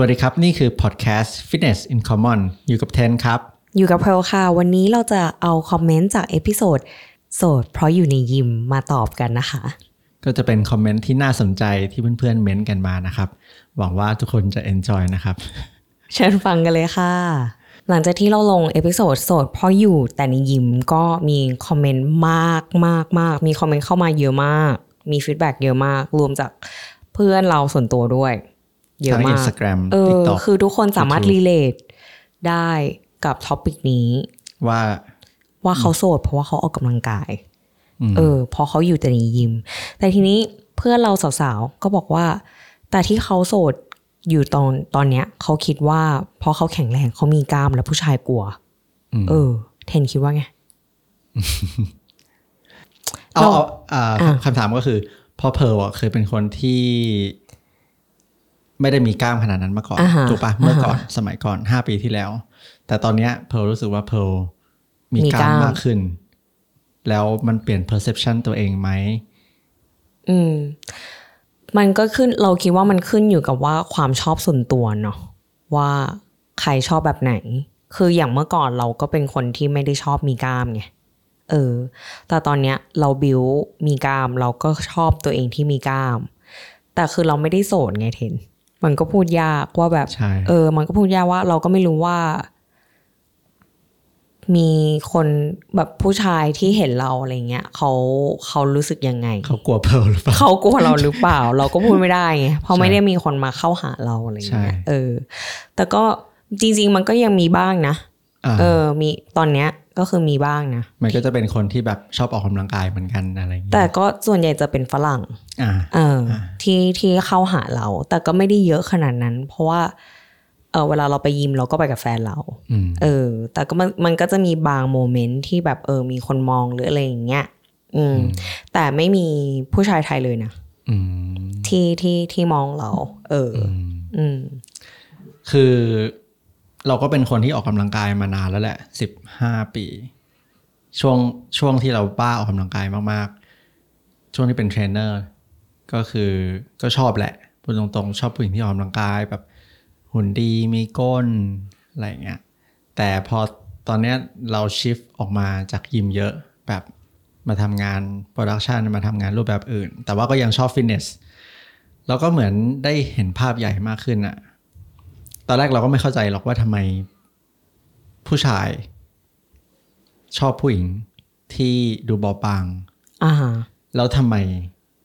สวัสดีครับ นี่คือพอดแคสต์ Fitness in Common อยู่กับเทนครับ อยู่กับเพลค่ะ วันนี้เราจะเอาคอมเมนต์จาก episode โสดเพราะอยู่ในยิมมาตอบกันนะคะ ก็จะเป็นคอมเมนต์ที่น่าสนใจที่เพื่อนๆเม้นต์กันมานะครับ หวังว่าทุกคนจะ enjoy นะครับ เชิญฟังกันเลยค่ะ หลังจากที่เราลง episode โสดเพราะอยู่แต่ในยิมก็มีคอมเมนต์มากมากมากมีคอมเมนต์เข้ามาเยอะมาก มี feedback เยอะมากรวมจากเพื่อนเราส่วนตัวด้วย เยอะทั้งมาก Instagram เออ TikTok คือทุกคนสามารถ YouTube relate ได้กับ topic นี้ ว่าว่าเขาโสดเพราะว่าเขาออกกำลังกายอืมเออเพราะเขาอยู่แต่ในยิม แต่ทีนี้เพื่อนเราสาวๆ ก็บอกว่า แต่ที่เขาโสดอยู่ตอนตอนเนี้ย เขาคิดว่าเพราะเขาแข็งแรงเขามีกล้ามแล้วผู้ชายกลัวอืมเออ เทนคิดว่าไง เอาเราเอาอ่าอะคำถามก็คือพอเพร์ลอะเคยเป็นคนที่ ไม่ได้มีกล้ามขนาดนั้นมาก่อนอ่าฮะถูกปะเมื่อก่อนสมัยก่อนห้าปีที่แล้ว แต่ตอนเนี้ยเพร์ลรู้สึกว่าเพร์ลมีมีกล้ามกล้ามมากขึ้น แล้วมันเปลี่ยน perception ตัวเองไหมอืม มันก็ขึ้นเราคิดว่ามันขึ้นอยู่กับว่าความชอบส่วนตัวเนาะว่าใครชอบแบบไหน คืออย่างเมื่อก่อนเราก็เป็นคนที่ไม่ได้ชอบมีกล้ามไงเออ แต่ตอนเนี้ยเราบิวมีกล้าม เราก็ชอบตัวเองที่มีกล้าม แต่คือเราไม่ได้โสดไงเทน มันก็พูดยากว่าแบบใช่เออ มันก็พูดยากว่า เราก็ไม่รู้ว่า มีคนแบบผู้ชายที่เห็นเราอะไรเงี้ยเขาเขารู้สึกยังไง เขากลัวเพร์ลหรือเปล่าเขากลัวเราหรือเปล่า เราก็พูดไม่ได้ไงเพราะใช่ไม่ได้มีคนมาเข้าหาเราอะไรเงี้ยใช่เออ แต่ก็จริง ๆ มันก็ยังมีบ้างนะอ่าเออ มีตอนเนี้ย ก็คือมีบ้างนะ มันก็จะเป็นคนที่แบบชอบออกกำลังกายเหมือนกันอะไรอย่างเงี้ยแต่ก็ส่วนใหญ่จะเป็นฝรั่งอ่าเอออที่ที่เข้าหาเรา แต่ก็ไม่ได้เยอะขนาดนั้น เพราะว่าเออเวลาเราไปยิมเราก็ไปกับแฟนเราอืมเออ แต่ก็มันมันก็จะมีบางโมเมนต์ที่แบบเออ มีคนมองหรืออะไรอย่างเงี้ยอืม แต่ไม่มีผู้ชายไทยเลยนะอืมที่ที่ที่มองเรา เออออืม คือ เราก็เป็นคนที่ออกกำลังกายมานานแล้วแหละสิบห้าปี ช่วงช่วงที่เราบ้าออกกำลังกายมากๆ ช่วงที่เป็นเทรนเนอร์ก็คือก็ชอบแหละพูดตรงๆ ชอบผู้หญิงที่ออกกำลังกายแบบหุ่นดีมีก้นอะไรอย่างเงี้ยแต่พอตอนเนี้ยเรา shift ออกมาจากยิมเยอะแบบมาทำงาน production มาทำงานรูปแบบอื่น แต่ว่าก็ยังชอบฟิตเนสแล้วก็เหมือนได้เห็นภาพใหญ่มากขึ้นอะ ตอนแรกเราก็ไม่เข้าใจหรอกว่าทำไม ผู้ชาย ชอบผู้หญิงที่ดูบอบบางอ่าฮะแล้วทำไม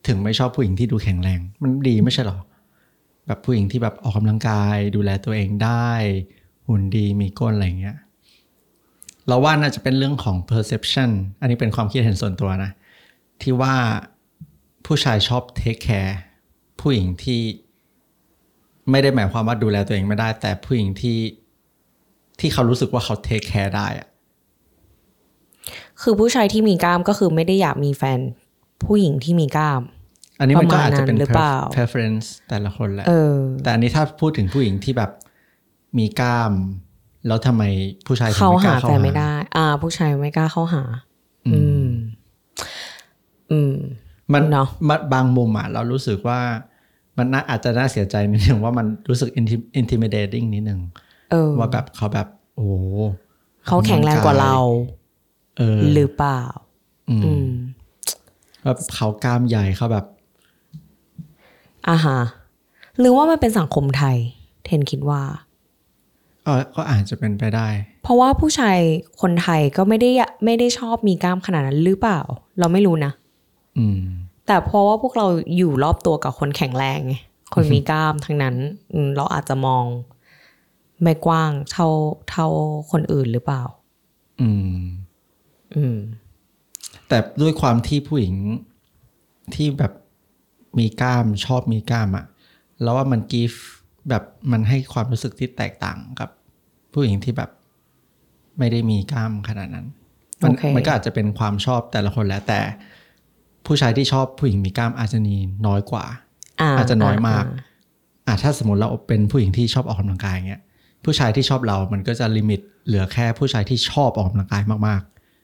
ถึงไม่ชอบผู้หญิงที่ดูแข็งแรง มันดีไม่ใช่หรอ แบบผู้หญิงที่แบบออกกำลังกาย ดูแลตัวเองได้ หุ่นดีมีก้นอะไรเงี้ยเราว่าน่าจะเป็นเรื่องของ perception อันนี้เป็นความคิดเห็นส่วนตัวนะ ที่ว่าผู้ชายชอบ take care ผู้หญิงที่ ไม่ได้หมายความว่าดูแลตัวเองไม่ได้ แต่ผู้หญิงที่ที่เขารู้สึกว่าเขา take care ได้อะคือผู้ชายที่มีกล้ามก็คือไม่ได้อยากมีแฟน ผู้หญิงที่มีกล้าม อันนี้มันก็ประมาณอาจจะเป็นนั้นหรือเปล่า preference แต่ละคนแหละเออแต่อันนี้ถ้าพูดถึงผู้หญิงที่แบบมีกล้าม แล้วทำไมผู้ชายถึงเขาไม่กหาล้าเข้าแฟนหาไม่ได้ อ่า ผู้ชายไม่กล้าเข้าหา อืม อืม มันเนอะมันบางมุมอะเรารู้สึกว่า มันน่าอาจจะน่าเสียใจนิดนึงว่ามันรู้สึก inti- intimidating นิดนึงเออว่าแบบเขาแบบ โอ้โหเขาแข็งแรงกว่าเราเออหรือเปล่าอืมอืมแบบเขากล้ามใหญ่เขาแบบอ่าฮะหรือว่ามันเป็นสังคมไทย เทนคิดว่าเออก็อาจจะเป็นไปได้ เพราะว่าผู้ชายคนไทยก็ไม่ได้ไม่ได้ชอบมีกล้ามขนาดนั้นหรือเปล่า เราไม่รู้นะ อืม แต่เพราะว่าพวกเราอยู่รอบตัวกับคนแข็งแรงไงคนมีกล้ามทั้งนั้นอืมเราอาจจะมอง ไม่กว้างเท่าเท่าคนอื่นหรือเปล่า อืม อืม แต่ด้วยความที่ผู้หญิงที่แบบมีกล้ามชอบมีกล้ามอะแล้วว่ามันกีฟแบบมันให้ความรู้สึกที่แตกต่างกับ ผู้หญิงที่แบบไม่ได้มีกล้ามขนาดนั้น มันโอเคมันก็อาจจะเป็นความชอบแต่ละคนแล้วแต่ ผู้ชายที่ชอบผู้หญิงมีกล้ามอาจจะมีน้อยกว่า อาจจะน้อยมากอะถ้าสมมติเราเป็นผู้หญิงที่ชอบออกกำลังกายเงี้ยผู้ชายที่ชอบเรา มันก็จะลิมิตเหลือแค่ผู้ชายที่ชอบออกกำลังกายมาก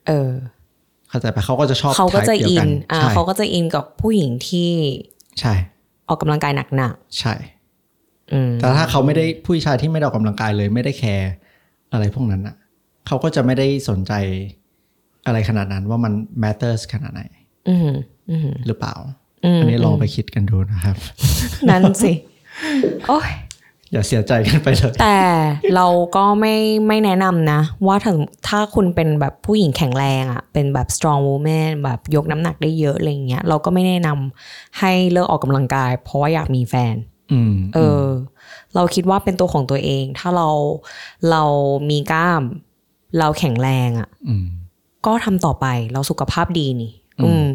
เออๆเข้าใจปะเขาก็จะชอบเขาก็จะ type ดียวอิกันอ่าใช่เขาก็จะอินกับผู้หญิงที่ ใช่ ออกกำลังกายหนักใช่ๆอืมแต่ถ้าเขาไม่ได้ผู้ชายที่ไม่ได้ออกกำลังกายเลยไม่ได้แคร์อะไรพวกนั้นอะ เขาก็จะไม่ได้สนใจอะไรขนาดนั้นว่ามัน matters ขนาดไหนอืมอืม หรือเปล่าอืมอันนี้ลองไปคิดกันดูนะครับ นั่นสิ โอ้ยอย่าเสียใจกันไปเลยแต่เราก็ไม่ไม่แนะนำนะ ว่าถึงถ้าคุณเป็นแบบผู้หญิงแข็งแรงอะ่ะ เป็นแบบ strong woman แบบยกน้ำหนักได้เยอะอะไรเงี้ย เราก็ไม่แนะนำให้เลิกออกกำลังกาย เพราะว่าอยากมีแฟนอืมเออ เราคิดว่าเป็นตัวของตัวเอง ถ้าเราเรามีกล้าม เราแข็งแรงอะ่ะอืมก็ทำต่อไป เราสุขภาพดีนี่ อืม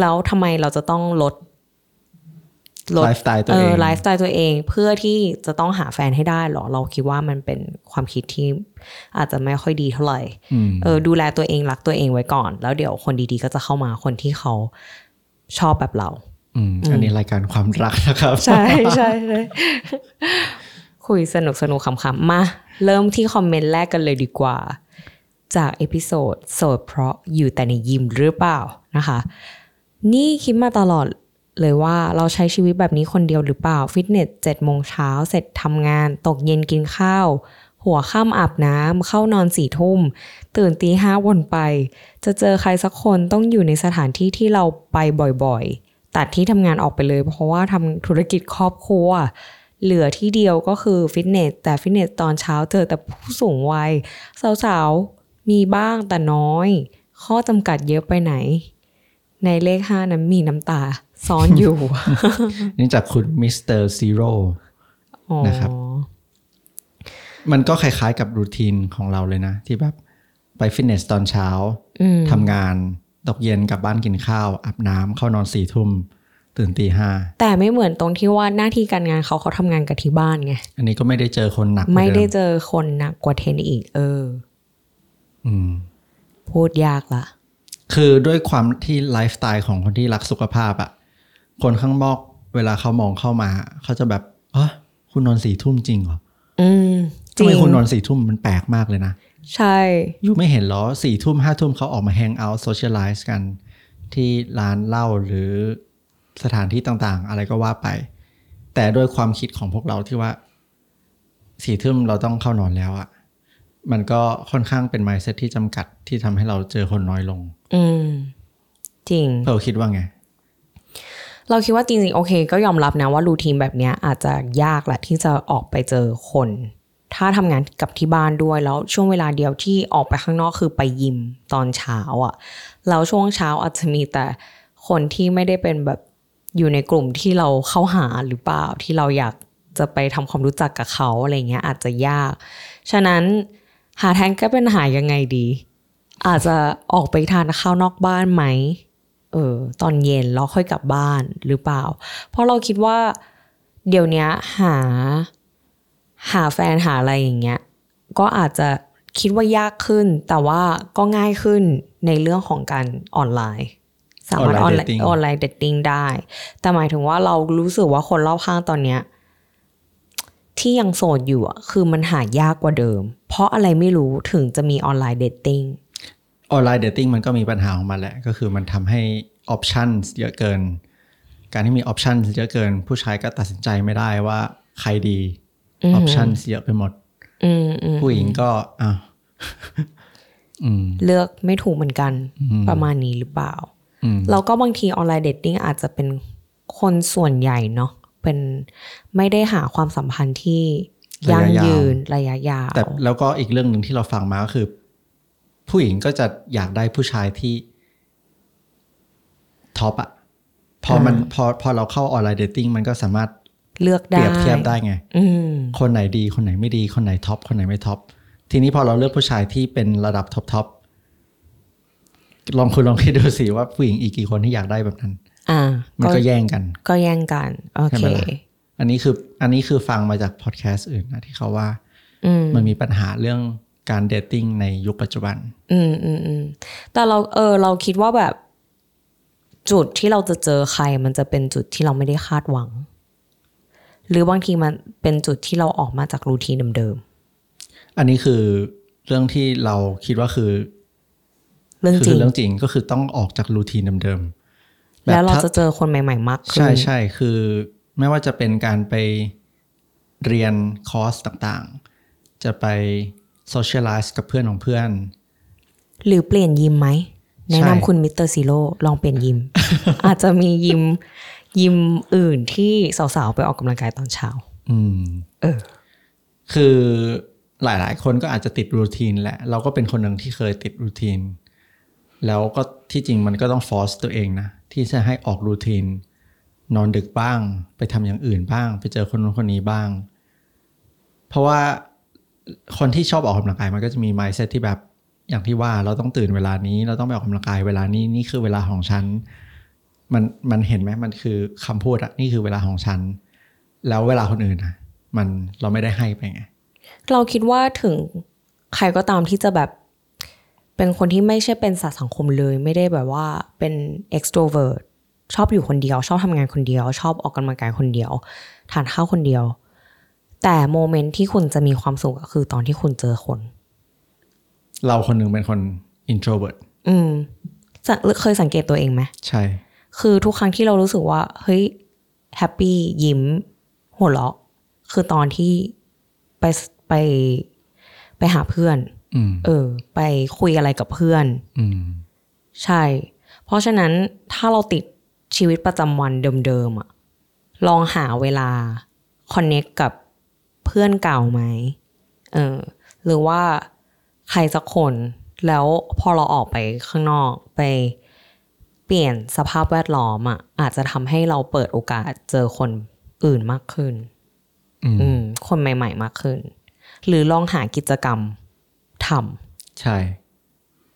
แล้วทำไมเราจะต้องลดไลฟ์สไตล์ตัวเอเออไลฟ์สไตล์ตัวเองเพื่อที่จะต้องหาแฟนให้ได้หรอ เราคิดว่ามันเป็นความคิดที่อาจจะไม่ค่อยดีเท่าไหร่อืมเออดูแลตัวเองรักตัวเองไว้ก่อน แล้วเดี๋ยวคนดีๆก็จะเข้ามาคนที่เขาชอบแบบเราอืมอันนี้รายการความรักนะครับ ใช่ใช่ใช่คุยสนุกสนุกขำๆมา เริ่มที่คอมเมนต์แรกกันเลยดีกว่า จาก episode โสดเพราะอยู่แต่ในยิมหรือเปล่านะคะ นี่คิดมาตลอดเลยว่าเราใช้ชีวิตแบบนี้คนเดียวหรือเปล่า ฟิตเนสเจ็ดโมงเช้าเสร็จทำงาน ตกเย็นกินข้าว หัวค่ำอาบน้ำเข้านอนสี่ทุ่ม ตื่นตีห้าวนไป จะเจอใครสักคนต้องอยู่ในสถานที่ที่เราไปบ่อยๆ ตัดที่ทำงานออกไปเลย เพราะว่าทำธุรกิจครอบครัว เหลือที่เดียวก็คือฟิตเนสแต่ฟิตเนสตอนเช้าเจอแต่ผู้สูงวัยสาวๆ มีบ้างแต่น้อย ข้อจำกัดเยอะไปไหน ในเลขห้านั้นมีน้ำตาซ่อนอยู่นี่จากคุณ Mr. Zero อ๋อนะครับ มันก็คล้ายๆกับ routine ของเราเลยนะ ที่แบบไปฟิตเนสตอนเช้าอืมทำงานตกเย็นกลับบ้านกินข้าวอาบน้ำเข้านอนสี่ทุ่มตื่นตีห้าแต่ไม่เหมือนตรงที่ว่าหน้าที่การงานเขาเขาทำงานกับที่บ้านไง อันนี้ก็ไม่ได้เจอคนหนักกว่าไม่ได้เดิมเจอคนหนักกว่าเทนอีกเอออืม พูดยากละคือด้วยความที่ไลฟ์สไตล์ของคนที่รักสุขภาพอะคนข้างนอกเวลาเขามองเข้ามา เขาจะแบบเออคุณนอนสี่ทุ่มจริงเหรออืมจริง ทำไมคุณนอนสี่ทุ่มมันแปลกมากเลยนะ ใช่ you ไม่เห็นเหรอสี่ทุ่มห้าทุ่มเขาออกมา hang out socialize กัน ที่ร้านเหล้าหรือสถานที่ต่างๆ อะไรก็ว่าไป แต่ด้วยความคิดของพวกเราที่ว่าสี่ทุ่มเราต้องเข้านอนแล้วอะ มันก็ค่อนข้างเป็น mindset ที่จำกัดที่ทำให้เราเจอคนน้อยลง อืม จริงเราคิดว่าไง เราคิดว่าจริงๆ โอเค ก็ยอมรับนะว่ารูทีนแบบเนี้ยอาจจะยากแหละที่จะออกไปเจอคน ถ้าทำงานกับที่บ้านด้วยแล้วช่วงเวลาเดียวที่ออกไปข้างนอกคือไปยิมตอนเช้าอะ่ะแล้วช่วงเช้าอาจจะมีแต่คนที่ไม่ได้เป็นแบบอยู่ในกลุ่มที่เราเข้าหาหรือเปล่าที่เราอยากจะไปทำความรู้จักกับเขาอะไรเงี้ยอาจจะยาก ฉะนั้น หาแทนก็เป็นหายังไงดี อาจจะออกไปทานข้าวนอกบ้านไหมเออตอนเย็นแล้วค่อยกลับบ้านหรือเปล่า เพราะเราคิดว่าเดี๋ยวเนี้ยหา หาแฟนหาอะไรอย่างเงี้ย ก็อาจจะคิดว่ายากขึ้น แต่ว่าก็ง่ายขึ้นในเรื่องของการออนไลน์ สามารถออนไล Online น์ dating ออนไลน์เดทติ้งได้ แต่หมายถึงว่าเรารู้สึกว่าคนรอบข้างตอนเนี้ย ที่ยังโสดอยู่อะคือมันหายากกว่าเดิม เพราะอะไรไม่รู้ถึงจะมี online dating online dating มันก็มีปัญหาของมันแหละ ก็คือมันทำให้ option เยอะเกิน การที่มี option เยอะเกิน ผู้ชายก็ตัดสินใจไม่ได้ว่าใครดี option เยอะไปหมดอืมอืมผู้หญิงก็อ้าวอืมเลือกไม่ถูกเหมือนกันประมาณนี้หรือเปล่าอืมแล้วก็บางที online dating อาจจะเป็นคนส่วนใหญ่เนาะ เป็นไม่ได้หาความสัมพันธ์ที่ยั่งยืนระยะยาวแต่แล้วก็อีกเรื่องหนึ่งที่เราฟังมาก็คือ ผู้หญิงก็จะอยากได้ผู้ชายที่ top อะพอมันพอพอเราเข้า online dating มันก็สามารถเลือกเปได้รียบเทียบได้ไงอืมคนไหนดีคนไหนไม่ดี คนไหน top คนไหนไม่ top ทีนี้พอเราเลือกผู้ชายที่เป็นระดับ top top ลองคุณลองคิดดูสิว่าผู้หญิงอีกกี่คนที่อยากได้แบบนั้น อ่ามันก็แย่งกัน ก็แย่งกันโอเค ใช่เคไหมล่ะอันนี้คืออันนี้คือฟังมาจากพอดแคสต์อื่นนะที่เขาว่าอืมมันมีปัญหาเรื่องการ dating ในยุคปัจจุบัน อืมอืมอืมแต่เราเออเราคิดว่าแบบ จุดที่เราจะเจอใคร มันจะเป็นจุดที่เราไม่ได้คาดหวัง หรือบางทีมันเป็นจุดที่เราออกมาจากรูทีนเดิมอันนี้คือเรื่องที่เราคิดว่าคือๆเรื่องจคืริงเรื่องจริงก็คือต้องออกจากรูทีนเดิมๆบบ แล้วเราถ้จะเจอคนใหม่ ๆ มากขึ้น ใช่ใช่คือไม่ว่าจะเป็นการไปเรียนคอร์สต่างๆ จะไป socialize กับเพื่อนของเพื่อน หรือเปลี่ยนยิมไหม แนะนำคุณมิสเตอร์ซีโร่ลองเปลี่ยนยิม อาจจะมียิมยิมอื่นที่สาวๆ ไปออกกำลังกายตอนเช้า อืม เออ คือหลายๆ คนก็อาจจะติด routine แหละ เราก็เป็นคนหนึ่งที่เคยติด routine แล้วก็ที่จริงมันก็ต้อง force ตัวเองนะ ที่จะให้ออก routine นอนดึกบ้าง ไปทำอย่างอื่นบ้าง ไปเจอคนนู้นคนนี้บ้าง เพราะว่าคนที่ชอบออกกำลังกายมันก็จะมี mindset ที่แบบอย่างที่ว่าเราต้องตื่นเวลานี้ เราต้องไปออกกำลังกายเวลานี้นี่คือเวลาของฉัน มันมันเห็นไหมมันคือคำพูดอะนี่คือเวลาของฉัน แล้วเวลาคนอื่นอะมันเราไม่ได้ให้ไปไง เราคิดว่าถึงใครก็ตามที่จะแบบ เป็นคนที่ไม่ใช่เป็นสัตว์สังคมเลย ไม่ได้แบบว่าเป็น extrovert ชอบอยู่คนเดียว ชอบทำงานคนเดียว ชอบออกกำลังกายคนเดียว ทานข้าวคนเดียว แต่โมเมนต์ที่คุณจะมีความสุขก็คือตอนที่คุณเจอคน เราคนหนึ่งเป็นคน introvert อืมจะเคยสังเกตตัวเองไหมใช่ คือทุกครั้งที่เรารู้สึกว่า เฮ้ยแฮปปี้ยิ้ม หัวเราะ คือตอนที่ไปไปไปหาเพื่อนอืม เออ ไปคุยอะไรกับเพื่อนอืมใช่ เพราะฉะนั้นถ้าเราติดชีวิตประจำวันเดิมๆอะลองหาเวลาคอนเน็กกับเพื่อนเก่าไหมเออ หรือว่าใครสักคนแล้วพอเราออกไปข้างนอกไปเปลี่ยนสภาพแวดล้อมอะอาจจะทำให้เราเปิดโอกาสเจอคนอื่นมากขึ้น อืมอืมคนใหม่ ๆ มากขึ้น หรือลองหากิจกรรม ทใช่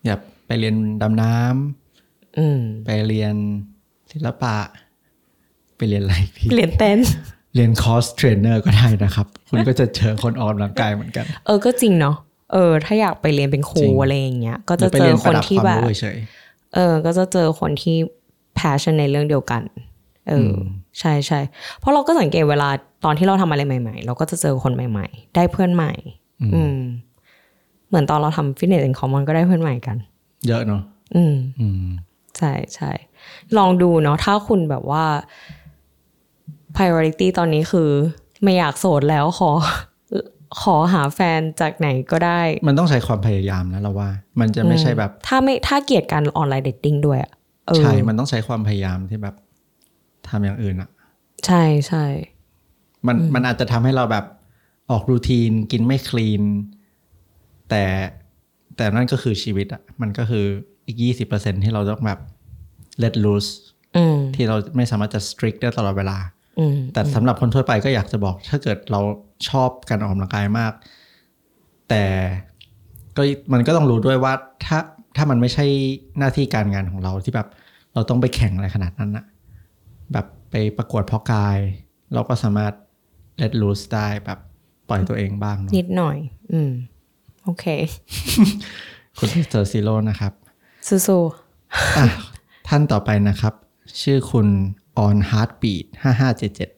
อย่าไปเรียนดำน้ำอืมำไปเรียนศิลปะ ไปเรียนอะไรพี่เรียนเต้นเรียนคอร์สเทรนเนอร์ก็ได้นะครับ คุณก็จะเจอคนออกกำลังกายเหมือนกัน เออก็จริงเนาะเออ ถ้าอยากไปเรียนเป็นครูจริงอะไรอย่างเงี้ย ก็หรืจะอไปเจเรีอยนคประนดับที่ความแบบรู้เฉยเออ ก็จะเจอคนที่ passion ในเรื่องเดียวกัน เอออืมใช่ใช่ เพราะเราก็สังเกตเวลาตอนที่เราทำอะไรใหม่ ๆ เราก็จะเจอคนใหม่ ๆ ได้เพื่อนใหม่ อืม เหมือนตอนเราทำฟิตเนส in common ก็ได้เพื่อนใหม่กัน เยอะเนาะอืมอืมใช่ใช่ลองดูเนาะถ้าคุณแบบว่า priority ตอนนี้คือ ไม่อยากโสดแล้วขอ ขอหาแฟนจากไหนก็ได้ มันต้องใช้ความพยายามนะเราว่า มันจะไม่ใช่แบบ ถ้าไม่ถ้าเกลียดการ online dating ด้วยอะเออใช่ มันต้องใช้ความพยายามที่แบบทำอย่างอื่นอะใช่ใช่มันมันอาจจะทำให้เราแบบออกรูทีนกินไม่คลีน แต่แต่นั่นก็คือชีวิตอะมันก็คืออีกยี่สิบเปอร์เซ็นที่เราต้องแบบ let loose อืมที่เราไม่สามารถจะ strict ได้ตลอดเวลาอืมแต่สำหรับคนทั่วไปก็อยากจะบอก ถ้าเกิดเราชอบการออกกำลังกายมาก แต่ก็มันก็ต้องรู้ด้วยว่าถ้าถ้ามันไม่ใช่หน้าที่การงานของเราที่แบบ เราต้องไปแข่งอะไรขนาดนั้นนะแบบไปประกวดเพาะกาย เราก็สามารถ let loose ได้แบบปล่อยตัวเองบ้างเนอะนิดหน่อย อืม โอเค คุณเจอซีโร่นะครับสู้อะท่านต่อไปนะครับ ชื่อคุณ on heartbeat ห้าห้าเจ็ดเจ็ด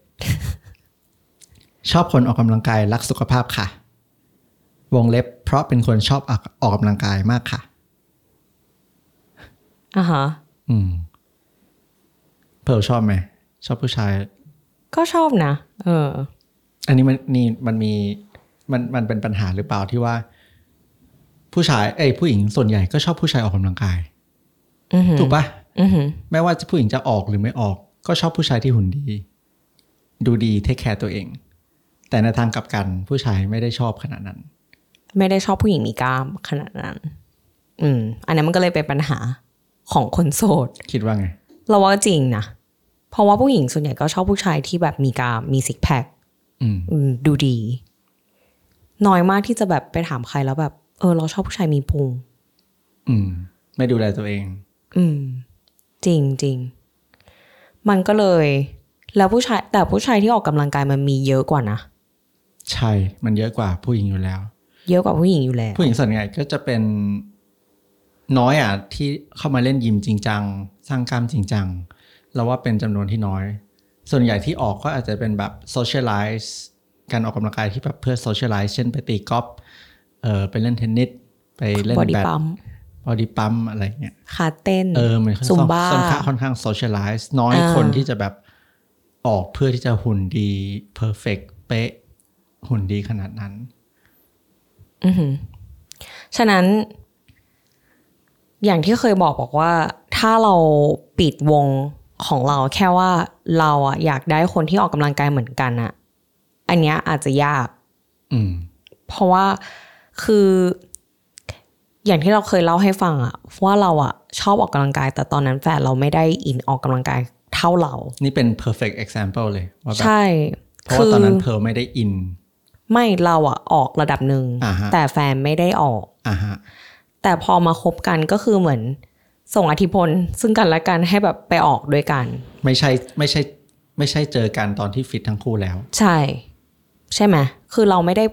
ชอบคนออกกำลังกายรักสุขภาพค่ะ วงเล็บเพราะเป็นคนชอบออกออกกำลังกายมากค่ะๆอะฮะอืมเพิร์ลชอบไหม ชอบผู้ชาย ก็ชอบนะ เออ อันนี้มันนี่มันมีมันมันเป็นปัญหาหรือเปล่าที่ว่า ผู้ชายเอ้ยผู้หญิงส่วนใหญ่ก็ชอบผู้ชายออกกำลังกายอือหือถูกปะอือหือไม่ว่าจะผู้หญิงจะออกหรือไม่ออก ก็ชอบผู้ชายที่หุ่นดี ดูดีเทคแคร์ตัวเอง แต่ในทางกลับกันผู้ชายไม่ได้ชอบขนาดนั้น ไม่ได้ชอบผู้หญิงมีกล้ามขนาดนั้น อืม อันนี้นมันก็เลยเป็นปัญหาของคนโสด คิดว่าไง เราว่าจริงนะเพราะว่าผู้หญิงส่วนใหญ่ก็ชอบผู้ชายที่แบบมีกล้ามมีซิกแพคอืมอืมดูดี น้อยมากที่จะแบบไปถามใครแล้วแบบ เออ เราชอบผู้ชายมีพุงอืม ไม่ดูแลตัวเอง อืม จริงจริงมันก็เลย แล้วผู้ชายแต่ผู้ชายที่ออกกำลังกายมันมีเยอะกว่านะใช่ มันเยอะกว่าผู้หญิงอยู่แล้ว เยอะกว่าผู้หญิงอยู่แล้ว ผู้หญิงส่วนใหญ่ก็จะเป็นน้อยอะที่เข้ามาเล่นยิมจริงจัง สร้างกล้ามจริงจังเราว่าเป็นจำนวนที่น้อย ส่วนใหญ่ที่ออกก็อาจจะเป็นแบบ socialize การออกกำลังกายที่แบบเพื่อ socialize เช่นไปตีกอล์ฟ เออไปเล่นเทนนิสไปเล่นบอดี้แบดปั๊มบอดี้ปั๊มอะไรเงี้ยขาเต้นเออมันค่อนซุมข้างบ้าค่อนข้างค่อนข้าง socialize น้อยอ่าคนที่จะแบบออกเพื่อที่จะหุ่นดี perfect เป๊ะหุ่นดีขนาดนั้น อือหือฉะนั้น อย่างที่เคยบอกบอกว่า ถ้าเราปิดวงของเราแค่ว่าเราอะอยากได้คนที่ออกกำลังกายเหมือนกันอะอันเนี้ยอาจจะยาก อืม เพราะว่า คือ อย่างที่เราเคยเล่าให้ฟังอะว่าเราอะชอบออกกำลังกาย แต่ตอนนั้นแฟนเราไม่ได้อินออกกำลังกายเท่าเรา นี่เป็น perfect example เลยว่าแบบใช่ เพราะว่าตอนนั้นเพร์ลไม่ได้อิน ไม่เราอะออกระดับหนึ่งอ่าฮะแต่แฟนไม่ได้ออกอ่าฮะแต่พอมาคบกันก็คือเหมือนส่งอธิพลซึ่งกันและกันให้แบบไปออกด้วยกัน ไม่ใช่ไม่ใช่ ไม่ใช่เจอกันตอนที่ฟิตทั้งคู่แล้ว ใช่ ใช่ไหมคือเราไม่ได้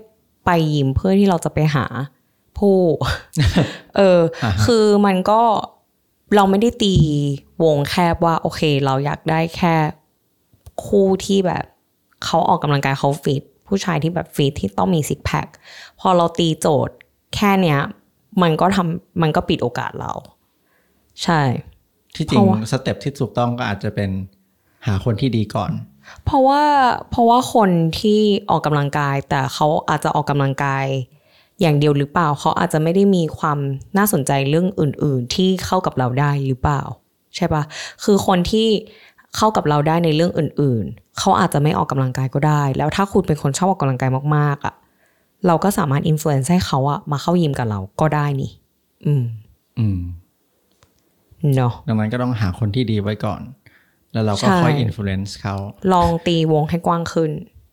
ไปยิมเพื่อที่เราจะไปหาผู้เอออ่าฮะคือมันก็เราไม่ได้ตีวงแคบว่า โอเค เราอยากได้แค่คู่ที่แบบเขาออกกำลังกายเขาฟิตผู้ชายที่แบบฟิตที่ต้องมีซิกแพคพอเราตีโจทย์แค่เนี้ย มันก็ทำมันก็ปิดโอกาสเรา ใช่ ที่จริเพงราะว่าสเต็ปที่ถูกต้องก็อาจจะเป็นหาคนที่ดีก่อน เพราะว่าเพราะว่าคนที่ออกกำลังกาย แต่เขาอาจจะออกกำลังกาย อย่างเดียวหรือเปล่าเขาอาจจะไม่ได้มีความน่าสนใจเรื่องอื่น ๆ ที่เข้ากับเราได้หรือเปล่า ใช่ปะคือคนที่เข้ากับเราได้ในเรื่องอื่น ๆ เขาอาจจะไม่ออกกำลังกายก็ได้ แล้วถ้าคุณเป็นคนชอบออกกำลังกายมากๆอะ่ะเราก็สามารถอิม l u เ n นซ์ให้เขาอะมาเข้ายิมกับเราก็ได้นี่ อืม อืม เนาะดังนั้นก็ต้องหาคนที่ดีไว้ก่อน แล้วเราก็ใช่ค่อยอิ f l u e n c e เขา ลองตีวงให้กว้างขึ้น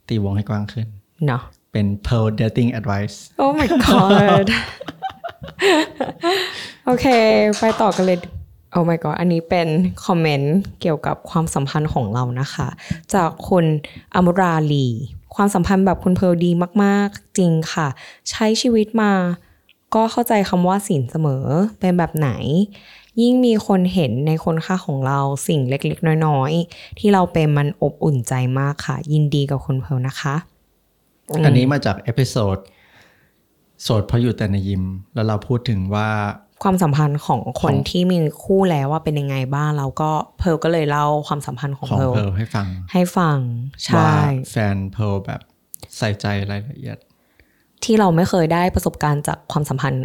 ตีวงให้กว้างขึ้น เนาะเป็น Pearl Dating Advice Oh my god โอเค ไปต่อกันเลย Oh my god อันนี้เป็นคอมเมนต์เกี่ยวกับความสัมพันธ์ของเรานะคะ จากคุณอมราลี ความสัมพันธ์แบบคุณเพร์ลดีมาก ๆ จริงค่ะ ใช้ชีวิตมา ก็เข้าใจคำว่าศีลเสมอเป็นแบบไหน ยิ่งมีคนเห็นในคุณค่าของเราสิ่งเล็กๆ น้อยๆ ที่เราเป็นมันอบอุ่นใจมากค่ะ ยินดีกับคุณเพร์ลนะคะ อันนี้มาจาก episode โสดเพราะอยู่แต่ในยิม แล้วเราพูดถึงว่าความสัมพันธ์ของคขอนงที่มีคู่แล้วว่าเป็นยังไงบ้างแล้วก็เพร์ลก็เลยเล่าความสัมพันธ์ของของเพร์ลเพร์ลให้ฟัง ให้ฟังว่าใช่แฟนเพร์ลแบบใส่ใจรายละเอียด ที่เราไม่เคยได้ประสบการณ์จากความสัมพันธ์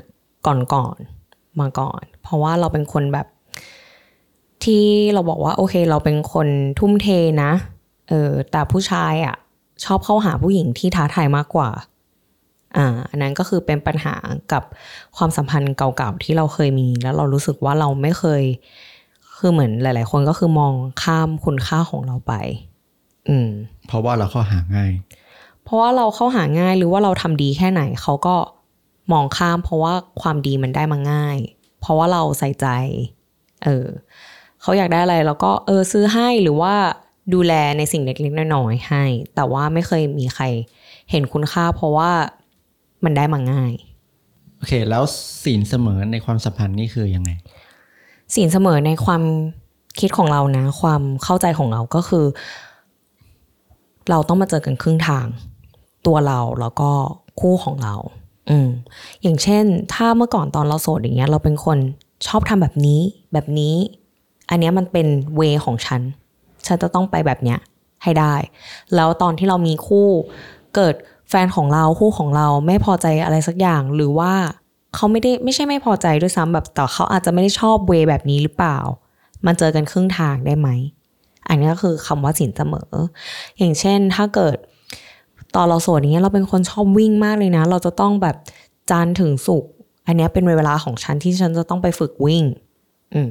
ก่อนๆ มาก่อน เพราะว่าเราเป็นคนแบบ ที่เราบอกว่า โอเค เราเป็นคนทุ่มเทนะเออแต่ผู้ชายอะ ชอบเข้าหาผู้หญิงที่ท้าทายมากกว่าอ่าอันนั้นก็คือเป็นปัญหากับความสัมพันธ์เก่าๆที่เราเคยมี แล้วเรารู้สึกว่าเราไม่เคย คือเหมือนหลาย ๆ คนก็คือมองข้ามคุณค่าของเราไป อืม เพราะว่าเราเข้าหาง่าย เพราะว่าเราเข้าหาง่ายหรือว่าเราทำดีแค่ไหนเขาก็ มองข้ามเพราะว่าความดีมันได้มาง่าย เพราะว่าเราใส่ใจ เออเขาอยากได้อะไรเราก็เออซื้อให้หรือว่าดูแลในสิ่งเล็กๆน้อยๆให้ แต่ว่าไม่เคยมีใครเห็นคุณค่า เพราะว่ามันได้มาง่าย โอเค แล้วสินเสมอในความสัมพันธ์นี่คือยังไงสิ่งเสมอในความคิดของเรานะ ความเข้าใจของเราก็คือ เราต้องมาเจอกันครึ่งทาง ตัวเราแล้วก็คู่ของเรา อืมอย่างเช่น ถ้าเมื่อก่อนตอนเราโสดอย่างเงี้ย เราเป็นคนชอบทำแบบนี้ แบบนี้ อันเนี้ยมันเป็นเวของฉัน ฉันจะต้องไปแบบเนี้ยให้ได้ แล้วตอนที่เรามีคู่เกิดแฟนของเราคู่ของเราไม่พอใจอะไรสักอย่าง หรือว่าเขาไม่ได้ไม่ใช่ไม่พอใจด้วยซ้ำแบบแต่เขาอาจจะไม่ได้ชอบเวแบบนี้หรือเปล่า มันเจอกันครึ่งทางได้ไหม อันนี้ก็คือคำว่าสินเสมอ อย่างเช่นถ้าเกิด ตอนเราโสดอย่างเงี้ยเราเป็นคนชอบวิ่งมากเลยนะ เราจะต้องแบบจันทร์ถึงสุกร์อันเนี้ยเป็นเวลาของฉันที่ฉันจะต้องไปฝึกวิ่ง อืม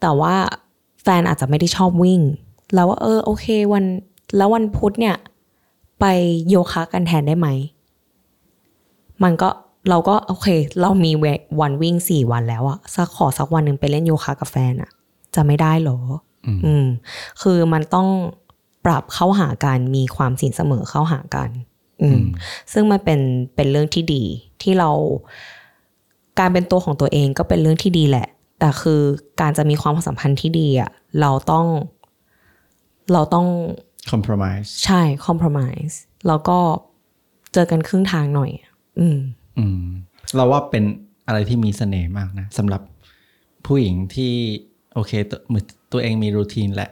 แต่ว่าแฟนอาจจะไม่ได้ชอบวิ่ง แล้วว่าเออโอเควันแล้ววันพุธเนี่ย ไปโยคะกันแทนได้ไหม มันก็เราก็โอเค เรามีเววันวิ่งสี่วันแล้วอะสักขอสักวันหนึ่งไปเล่นโยคะกับแฟนอะจะไม่ได้เหรออืมอืม คือมันต้อง ปรับเข้าหากันมีความสินเสมอเข้าหากัน อืม ซึ่งมันเป็นเป็นเรื่องที่ดีที่เรา การเป็นตัวของตัวเองก็เป็นเรื่องที่ดีแหละ แต่คือการจะมีความสัมพันธ์ที่ดีอะเราต้อง เราต้อง compromise ใช่ compromise แล้วก็เจอกันครึ่งทางหน่อย อืม อืม เราว่าเป็นอะไรที่มีเสน่ห์มากนะสำหรับผู้หญิงที่ โอเคตัวมือตัวเองมีรูทีนแหละ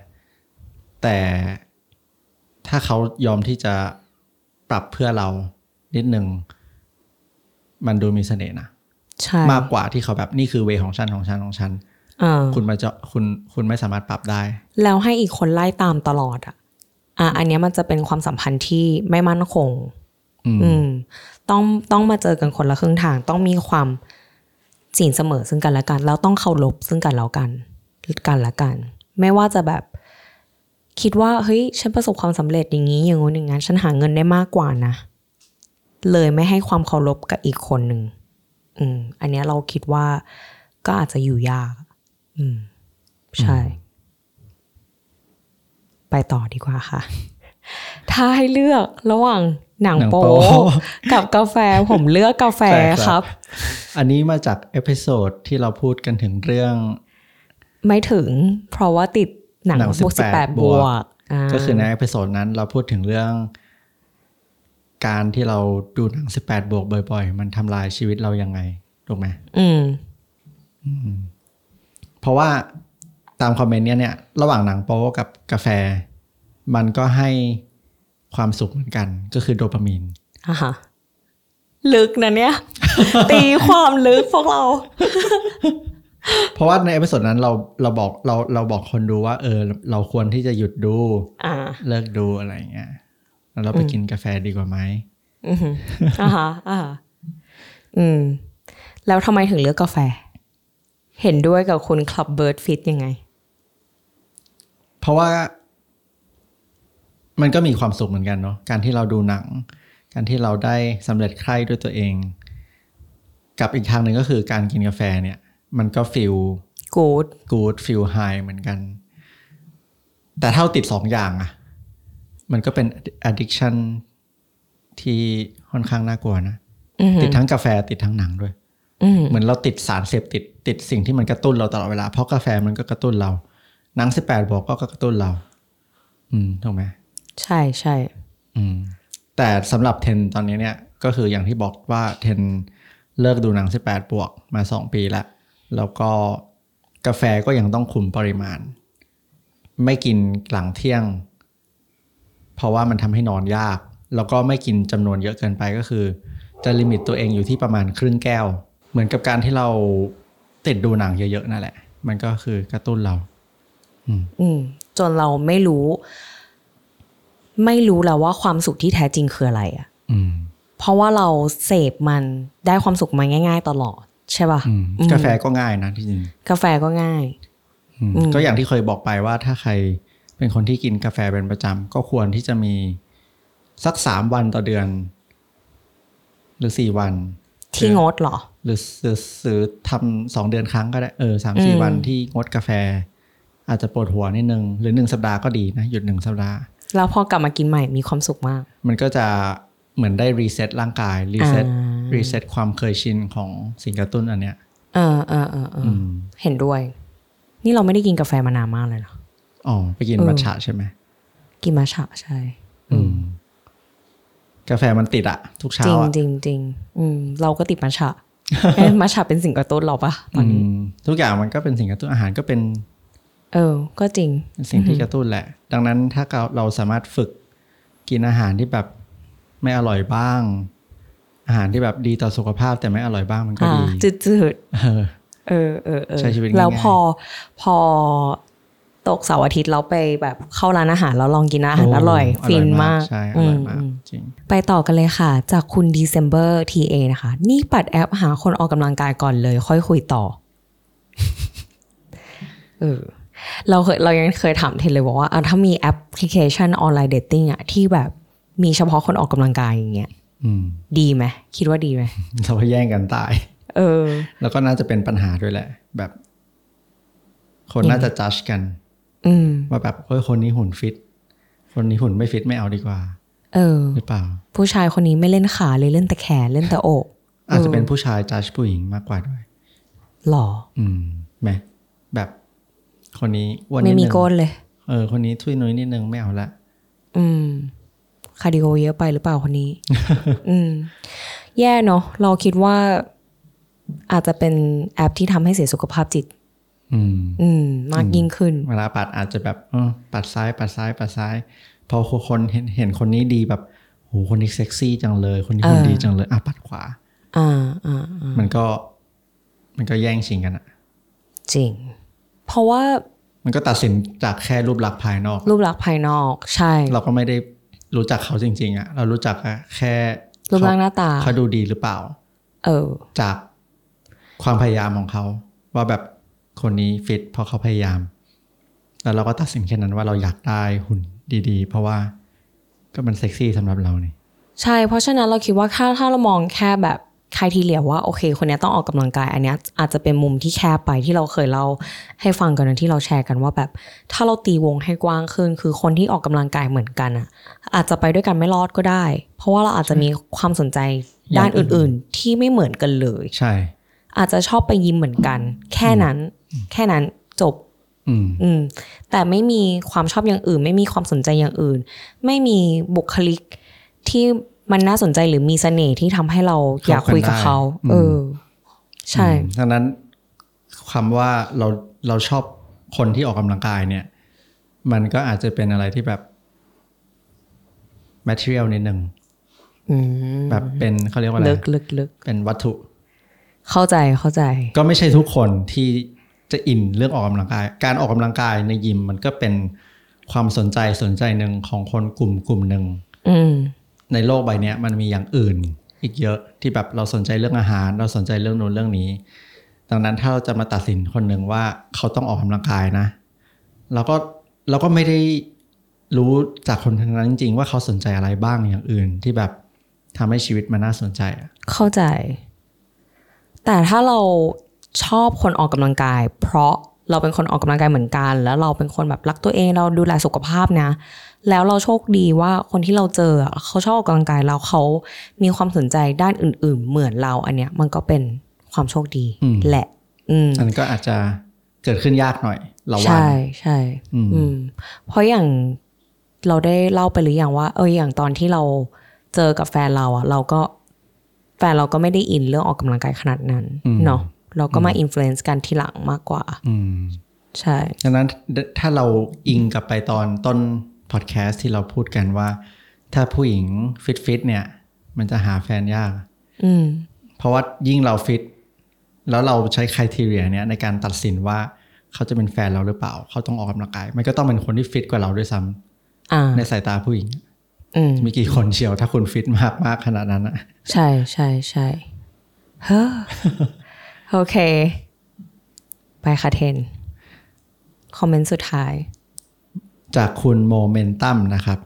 แต่ ถ้าเขายอมที่จะปปรับเพื่อเรานิดนึงมันดูมีเสน่ห์นะใช่มากกว่าที่เขาแบบนี่คือเวของฉันของฉันของฉันอ่าคุณมาเจาะคุณคุณไม่สามารถปรับได้ แล้วให้อีกคนไล่ตามตลอดอะอะอันเนี้ยมันจะเป็นความสัมพันธ์ที่ไม่มั่นคงอืมอืม ต้องต้องมาเจอกันคนละครึ่งทาง ต้องมีความสินเสมอซึ่งกันและกัน แล้วต้องเคารพซึ่งกันแล้วกันกันและกัน ไม่ว่าจะแบบ คิดว่าเฮ้ยฉันประสบความสำเร็จอย่างนี้อย่างงู้นอย่างนั้นฉันหาเงินได้มากกว่านะ เลยไม่ให้ความเคารพกับอีกคนหนึ่งอืม อันเนี้ยเราคิดว่าก็อาจจะอยู่ยาก อืม ใช่ ไปต่อดีกว่าค่ะ ถ้าให้เลือกระหว่างหนังหนังโป๊โป๊กับกาแฟผมเลือกกาแฟใช่ครับครับ อันนี้มาจาก episode ที่เราพูดกันถึงเรื่อง ไม่ถึง เพราะว่าติด หนังหนังบวกสิบแปด18บวกาก็คือในเอพิโซดนั้นเราพูดถึงเรื่อง การที่เราดูหนัง18บวกบ่อย ๆ มันทำลายชีวิตเรายังไงถูกไหมอืมเพราะว่าตามคอมเมนต์เนี้ยเนี่ยระหว่างหนังโป๊กับกาแฟ มันก็ให้ความสุขเหมือนกัน ก็คือโดปามีนอะฮะลึกนะเนี่ย ตีความลึกพวกเรา เพราะว่าใน episode นั้นเราเราบอกเราเราบอกคนดูว่า เออ เราควรที่จะหยุดดูอ่าเลิกดูอะไรอย่างเงี้ยแล้วเราไปกินกาแฟดีกว่าไหมอือหืออ่าฮะอ่าฮะอืม แล้วทำไมถึงเลือกกาแฟ เห็นด้วยกับคุณคลับเบิร์ดฟิตยังไง เพราะว่า มันก็มีความสุขเหมือนกันเนาะการที่เราดูหนัง การที่เราได้สำเร็จใคร่ด้วยตัวเอง กับอีกทางหนึ่งก็คือการกินกาแฟเนี่ย มันก็ฟิลกูดกูดฟิลไฮเหมือนกัน แต่เท่าติดสองอย่างอะมันก็เป็น addiction ที่ค่อนข้างน่ากลัวนะอือหือติดทั้งกาแฟติดทั้งหนังด้วยอืมเหมือนเราติดสารเสพติดติดสิ่งที่มันกระตุ้นเราตลอดเวลา เพราะกาแฟมันก็กระตุ้นเรา หนังสิบแปดบอกก็กระตุ้นเรา อืมถูกไหมใช่ใช่อืม แต่สำหรับเทนตอนนี้เนี่ย ก็คืออย่างที่บอกว่าเทนเลิกดูหนังสิบแปดบวกมาสองปีแล้ว แล้วก็กาแฟก็ยังต้องคุมปริมาณ ไม่กินหลังเที่ยง เพราะว่ามันทำให้นอนยาก แล้วก็ไม่กินจำนวนเยอะเกินไปก็คือ จะลิมิตตัวเองอยู่ที่ประมาณครึ่งแก้ว เหมือนกับการที่เราติดดูหนังเยอะๆนั่นแหละ มันก็คือกระตุ้นเรา อืมจนเราไม่รู้ ไม่รู้แล้วว่าความสุขที่แท้จริงคืออะไรอะอืมเพราะว่าเราเสพมันได้ความสุขมาง่าย ๆ ตลอด ใช่ป่ะอืมกาแฟก็ง่ายนะที่จริงกาแฟก็ง่ายอืมก็อย่างที่เคยบอกไปว่าถ้าใครเป็นคนที่กินกาแฟเป็นประจำก็ควรที่จะมีสักสามวันต่อเดือน หรือสี่วัน ที่งดเหรอ หรือซื้อหรือทำสองเดือนครั้งก็ได้เออสามสี่อืมวันที่งดกาแฟ อาจจะปวดหัวนิดนึง หรือหนึ่งสัปดาห์ก็ดีนะ หยุดหนึ่งสัปดาห์ แล้วพอกลับมากินใหม่มีความสุขมาก มันก็จะ เหมือนได้ reset ร่างกาย reset อ่า reset ความเคยชินของสิ่งกระตุ้นอันเนี้ยเออเออเออเอออืมเห็นด้วย นี่เราไม่ได้กินกาแฟมานานมากเลยเนาะอ๋อไปกินเออมัทฉะใช่ไหมกินมัทฉะใช่ อืม กาแฟมันติดอะทุกเช้าจริงอะจริงจริงอืมเราก็ติดมาฉะเอ๊ะมาฉะเป็นสิ่งกระตุ้นเราปะตอนนี้อืมทุกอย่างมันก็เป็นสิ่งกระตุ้นอาหารก็เป็น เออ ก็จริงเป็นสิ่งที่กระตุ้นแหละ ดังนั้นถ้าเราเราสามารถฝึกกินอาหารที่แบบ ไม่อร่อยบ้าง อาหารที่แบบดีต่อสุขภาพแต่ไม่อร่อยบ้างมันก็อ่าดีจืดจืดเออๆเออเออเออใช้ชีวิตง่ายๆแล้วพอพอตกเสาร์อาทิตย์เราไปแบบเข้าร้านอาหารแล้วลองกินอาหารอร่อยโคตรฟินมากใช่อร่อยมากอืมจริงไปต่อกันเลยค่ะ จากคุณ December TA นะคะ นี่ปัดแอปหาคนออกกำลังกายก่อนเลย ค่อยคุยต่อเออเราเคยเรายังเคยถามเทนเลยบอกว่าอะถ้ามีแอปพลิเคชัน online dating อะที่แบบ มีเฉพาะคนออกกำลังกายอย่างเงี้ยอืมดีไหมคิดว่าดีไหมเราก็แย่งกันตาย เออ แล้วก็น่าจะเป็นปัญหาด้วยแหละ แบบ คนน่าจะจัดกันอืมว่าแบบเฮ้ยคนนี้หุ่นฟิต คนนี้หุ่นไม่ฟิตไม่เอาดีกว่า เออหรือเปล่า ผู้ชายคนนี้ไม่เล่นขาเลยเล่นแต่แขนเล่นแต่อกอาจจะเป็นผู้ชายจัดผู้หญิงมากกว่าด้วยหล่ออืมไหมแบบคนนี้อ้วนนิไม่ดมีนึงก้นเลย เออ คนนี้ทุยนุ้ยนิดนึงไม่เอาละ อืม คาร์ดิโอเยอะไปหรือเปล่าคนนี้ อืม แย่เนาะเราคิดว่าอาจจะเป็นแอปที่ทำให้เสียสุขภาพจิต อืมอืมมากยิ่งขึ้น เวลาปัดอาจจะแบบเออปัดซ้ายปัดซ้ายปัดซ้าย พอคนเห็นเห็นคนนี้ดีแบบโหโหคนนี้เซ็กซี่จังเลย คนนี้เออคนดีจังเลยอะปัดขวาอ่าอ่าอ่ามันก็ มันก็แย่งชิงกันอะจริง เพราะว่ามันก็ตัดสินจากแค่รูปลักษณ์ภายนอก รูปลักษณ์ภายนอก ใช่ เราก็ไม่ได้ รู้จักเขาจริง ๆอะเรารู้จักแค่รูปร่างหน้าตาเขาดูดีหรือเปล่า เออ จากความพยายามของเขา ว่าแบบคนนี้ฟิตเพราะเขาพยายาม แล้วเราก็ตัดสินแค่นั้นว่าเราอยากได้หุ่นดีๆ เพราะว่าก็มันเซ็กซี่สำหรับเรานี่ใช่ เพราะฉะนั้นเราคิดว่าถ้าถ้าเรามองแค่แบบ ใครทีเรียว่าโอเค คนเนี้ยต้องออกกำลังกาย อันเนี้ยอาจจะเป็นมุมที่แคบไปที่เราเคยเล่าให้ฟังกันนะที่เราแชร์กันว่าแบบ ถ้าเราตีวงให้กว้างขึ้น คือคนที่ออกกำลังกายเหมือนกันอะ อาจจะไปด้วยกันไม่รอดก็ได้ เพราะว่าเราอาจจะมีความสนใจด้านอื่นๆ ที่ไม่เหมือนกันเลยใช่ อาจจะชอบไปยิมเหมือนกัน แค่นั้น แค่นั้นจบอืมอืมแต่ไม่มีความชอบอย่างอื่น ไม่มีความสนใจอย่างอื่น ไม่มีบุคลิกที่ มันน่าสนใจหรือมีเสน่ห์ที่ทำให้เราอยากคุยกับเขาเข้ากันได้เออ ใช่อืมดังนั้นคำว่าเราเราชอบคนที่ออกกำลังกายเนี่ย มันก็อาจจะเป็นอะไรที่แบบ material นิดนึงอืมแบบเป็นเขาเรียกว่าอะไรลึกลึกลึกเป็นวัตถุ เข้าใจเข้าใจ ก็ไม่ใช่ทุกคนที่จะอินเรื่องออกกำลังกาย การออกกำลังกายในยิมมันก็เป็นความสนใจสนใจหนึ่งของคนกลุ่มกลุ่มหนึ่งอืม ในโลกใบนี้มันมีอย่างอื่นอีกเยอะที่แบบเราสนใจเรื่องอาหาร เราสนใจเรื่องนู้นเรื่องนี้ ดังนั้นถ้าเราจะมาตัดสินคนหนึ่งว่าเขาต้องออกกำลังกายนะเราก็เราก็ไม่ได้รู้จากคนคนนั้นจริงๆ ว่าเขาสนใจอะไรบ้างอย่างอื่น ที่แบบทำให้ชีวิตมันน่าสนใจอะเข้าใจ แต่ถ้าเราชอบคนออกกำลังกาย เพราะ เราเป็นคนออกกำลังกายเหมือนกัน แล้วเราเป็นคนแบบรักตัวเองเราดูแลสุขภาพนะ แล้วเราโชคดีว่าคนที่เราเจออะเขาชอบออกกำลังกายแล้วเขามีความสนใจด้านอื่น ๆ เหมือนเราอันเนี้ย มันก็เป็นความโชคดีแหละอืมอันนนก็อาจจะเกิดขึ้นยากหน่อย เราว่าใช่ใช่อืมอืมเพราะอย่างเราได้เล่าไปหรือยังว่า เอออย่างตอนที่เราเจอกับแฟนเราอะเราก็แฟนเราก็ไม่ได้อินเรื่องออกกำลังกายขนาดนั้นเนาะ เราก็มาอิ f ฟ u เ n c e กันทีหลังมากกว่าอืมใช่ดังนั้นถ้าเราอิงกลับไปตอนต้นพอดแคสต์ที่เราพูดกันว่า ถ้าผู้หญิง fit fit ๆเนี่ย มันจะหาแฟนยากอืมเพราะว่ายิ่งเราฟิตแล้วเราใช้ criteria เนี้ยในการตัดสินว่าเขาจะเป็นแฟนเราหรือเปล่า เขาต้องออกกำลังกาย มันก็ต้องเป็นคนที่ฟิตกว่าเราด้วยซ้ำอ่าในสายตาผู้หญิงอืมมีกี่คนเชียวถ้าคุณฟิตมากมากๆขนาดนั้นอะใช่ใช่ใช่เฮ้อ โอเค ไปค่ะเทน คอมเมนต์สุดท้าย จากคุณโมเมนตัมนะครับ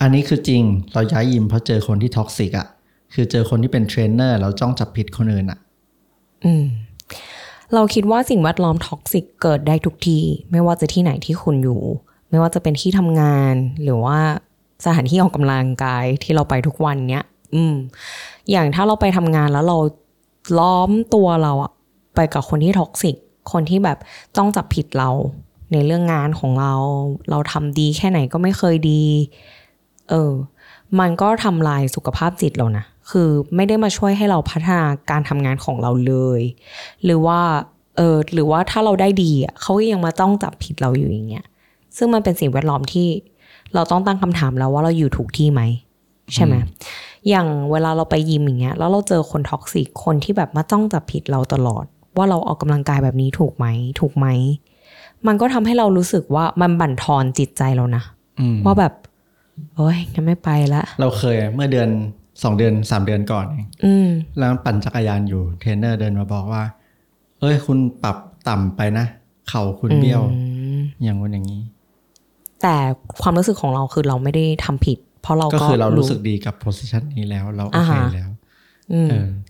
อันนี้คือจริงเราย้ายยิมเพราะเจอคนที่ toxic อะคือเจอคนที่เป็นเทรนเนอร์แล้วจ้องจับผิดคนอื่นอะอืม เราคิดว่าสิ่งแวดล้อม toxic เกิดได้ทุกที่ ไม่ว่าจะที่ไหนที่คุณอยู่ ไม่ว่าจะเป็นที่ทำงาน หรือว่าสถานที่ออกกำลังกายที่เราไปทุกวันเนี้ย อืม อย่างถ้าเราไปทำงานแล้วเราล้อมตัวเราอะ ไปกับคนที่ท็อกซิก คนที่แบบต้องจับผิดเราในเรื่องงานของเรา เราทำดีแค่ไหนก็ไม่เคยดี เออ มันก็ทำลายสุขภาพจิตเรานะ คือไม่ได้มาช่วยให้เราพัฒนาการทำงานของเราเลย หรือว่า เออ หรือว่าถ้าเราได้ดีอะเขาก็ยังมาต้องจับผิดเราอยู่อย่างเงี้ย ซึ่งมันเป็นสิ่งแวดล้อมที่เราต้องตั้งคำถามแล้วว่าเราอยู่ถูกที่ไหมใช่ไหมอย่างเวลาเราไปยิมอย่างเงี้ย แล้วเราเจอคน toxic คนที่แบบมาจ้องจับผิดเราตลอด ว่าเราออกกำลังกายแบบนี้ถูกไหม ถูกไหม มันก็ทำให้เรารู้สึกว่ามันบั่นทอนจิตใจเรานะอืมว่าแบบ โอ้ยงั้นไม่ไปละเราเคยเมื่อเดือนสองเดือนสามเดือนก่อนเองอืมแล้วปั่นจักรยานอยู่เทรนเนอร์เดินมาบอกว่า เอ้ย คุณปรับต่ำไปนะ เข่าคุณเบี้ยว อย่างงู้นอย่างนี้ แต่ความรู้สึกของเราคือเราไม่ได้ทำผิด เพราะเราก็ก็คือเรารู้สึกดีกับ position นี้แล้ว เราโอเคอ่าฮะแล้วอืมเออ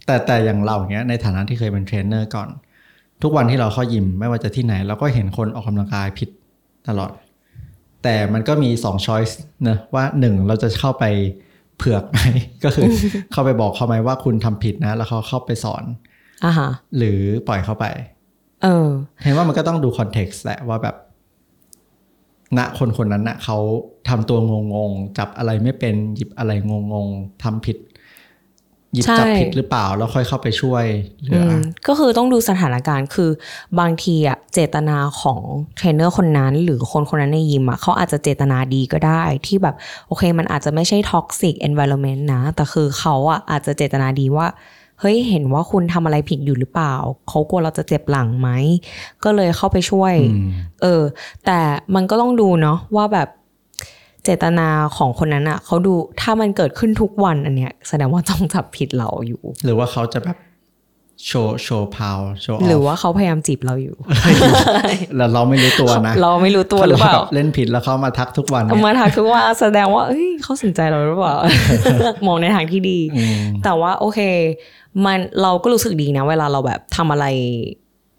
แต่แต่อย่างเราเนี้ยในฐานะที่เคยเป็นเทรนเนอร์ก่อน ทุกวันที่เราเข้ายิมไม่ว่าจะที่ไหน เราก็เห็นคนออกกำลังกายผิดตลอด แต่มันก็มีสอง choice นะว่าหนึ่งเราจะเข้าไปเผือกไหมก็คือเข้าไปบอกเขาไหมว่าคุณทำผิดนะ แล้วเขาเข้าไปสอนอ่าฮะหรือปล่อยเขาไป เออ เห็นว่ามันก็ต้องดู context แหละว่าแบบณคนคนนั้นนะเขาทำตัวงงๆ จับอะไรไม่เป็นหยิบอะไรงงๆทำผิด หยิบใช่จับผิดหรือเปล่า แล้วค่อยเข้าไปช่วยเหลืออือมก็คือต้องดูสถานการณ์คือบางทีอะเจตนาของเทรนเนอร์คนนั้น หรือคนคนนั้นในยิมอะเขาอาจจะเจตนาดีก็ได้ที่แบบ โอเค มันอาจจะไม่ใช่ toxic environment นะ แต่คือเขาอะอาจจะเจตนาดีว่าเฮ้ยเห็นว่าคุณทำอะไรผิดอยู่หรือเปล่า เขากลัวเราจะเจ็บหลังไหม ก็เลยเข้าไปช่วยอืมเออ แต่มันก็ต้องดูเนาะว่าแบบ เจตนาของคนนั้นอะเขาดูถ้ามันเกิดขึ้นทุกวันอันเนี้ยแสดงว่าต้องจับผิดเราอยู่ หรือว่าเขาจะแบบโชว์โชว์พาวโชว์หรือว่าเขาพยายามจีบเราอยู่ แล้วเราไม่รู้ตัวนะ เราไม่รู้ตัวหรือเปล่าแบบเล่นผิดแล้วเขามาทักทุกวันเนี่ยมาทักทุกว่าแสดงว่าเอ้ยเขาสนใจเราหรือเปล่ามองในทางที่ดีอืมแต่ว่าโอเค มันเราก็รู้สึกดีนะ เวลาเราแบบทำอะไร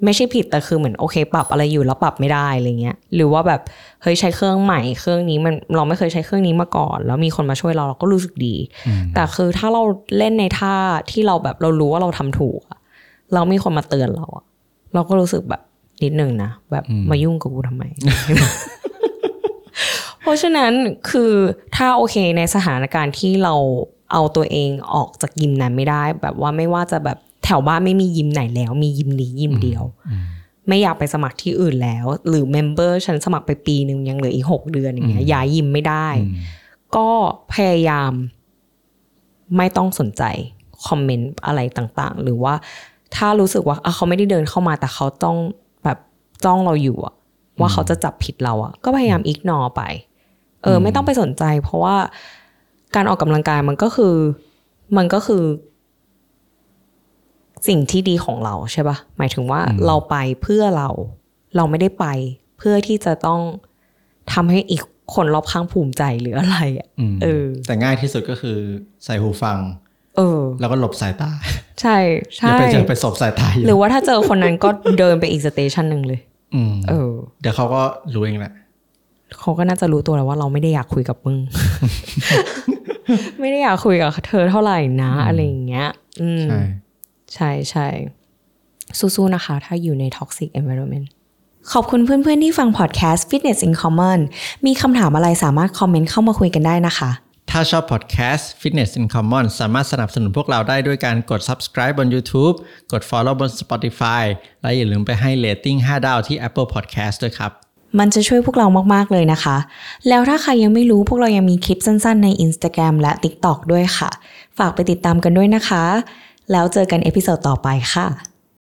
ไม่ใช่ผิดแต่คือเหมือนโอเค ปรับอะไรอยู่แล้วปรับไม่ได้อะไรเงี้ยหรือว่าแบบเฮ้ยใช้เครื่องใหม่เครื่องนี้มันเราไม่เคยใช้เครื่องนี้มาก่อน แล้วมีคนมาช่วยเราเราก็รู้สึกดีอืมแต่คือถ้าเราเล่นในท่าที่เราแบบเรารู้ว่าเราทำถูกอะเรามีคนมาเตือนเราอะเราก็รู้สึกแบบนิดนึงนะแบบมายุ่งกับกูทำไม เพราะฉะนั้นคือถ้าโอเคในสถานการณ์ที่เราเอาตัวเองออกจากยิมนั้นไม่ได้ แบบว่าไม่ว่าจะแบบ แถวบ้านไม่มียิมไหนแล้ว มียิมนี้ยิมเดียว ไม่อยากไปสมัครที่อื่นแล้ว หรือเมมเบอร์ฉันสมัครไปปีหนึ่งยังเหลืออีกหกเดือนอย่างเงี้ยย้ายยิมไม่ได้อืมก็พยายาม ไม่ต้องสนใจคอมเมนต์อะไรต่างๆ หรือว่าถ้ารู้สึกว่าอะเขาไม่ได้เดินเข้ามาแต่เขาต้องแบบจ้องเราอยู่อะว่าเขาจะจับผิดเราอะก็พยายามอิกนอไป เออ ไม่ต้องไปสนใจ เพราะว่าการออกกำลังกายมันก็คือ มันก็คือ สิ่งที่ดีของเราใช่ปะหมายถึงว่าเราไปเพื่อเรา เราไม่ได้ไป เพื่อที่จะต้องทำให้อีกคนรอบข้างภูมิใจหรืออะไรอะอืมเออ แต่ง่ายที่สุดก็คือใส่หูฟัง เออ แล้วก็หลบสายตา ใช่อย่าใช่ไปเจอไปสบสายตาอยู่หรือว่าถ้าเจอคนนั้นก็เดินไปอีกสเตชันหนึ่งเลย อืมเออ เดี๋ยวเขาก็รู้เองแหละเขาก็น่าจะรู้ตัวแล้วว่าเราไม่ได้อยากคุยกับมึง ไม่ได้อยากคุยกับเธอเท่าไหร่นะ อะไรอย่างเงี้ย อืม ใช่ใช่ใช่สู้ๆนะคะ ถ้าอยู่ใน toxic environment ขอบคุณเพื่อนๆที่ฟังพอดแคสต์ Fitness in Common มีคำถามอะไรสามารถคอมเมนต์เข้ามาคุยกันได้นะคะ ถ้าชอบพอดแคสต์ Fitness in Common สามารถสนับสนุนพวกเราได้ด้วยการกด subscribe บน YouTube กด follow บน Spotify และอย่าลืมไปให้ rating 5ดาวที่ Apple Podcast ด้วยครับ มันจะช่วยพวกเรามากๆเลยนะคะ แล้วถ้าใครยังไม่รู้พวกเรายังมีคลิปสั้นๆ ใน Instagram และ TikTok ด้วยค่ะ ฝากไปติดตามกันด้วยนะคะ แล้วเจอกัน episode ต่อไปค่ะ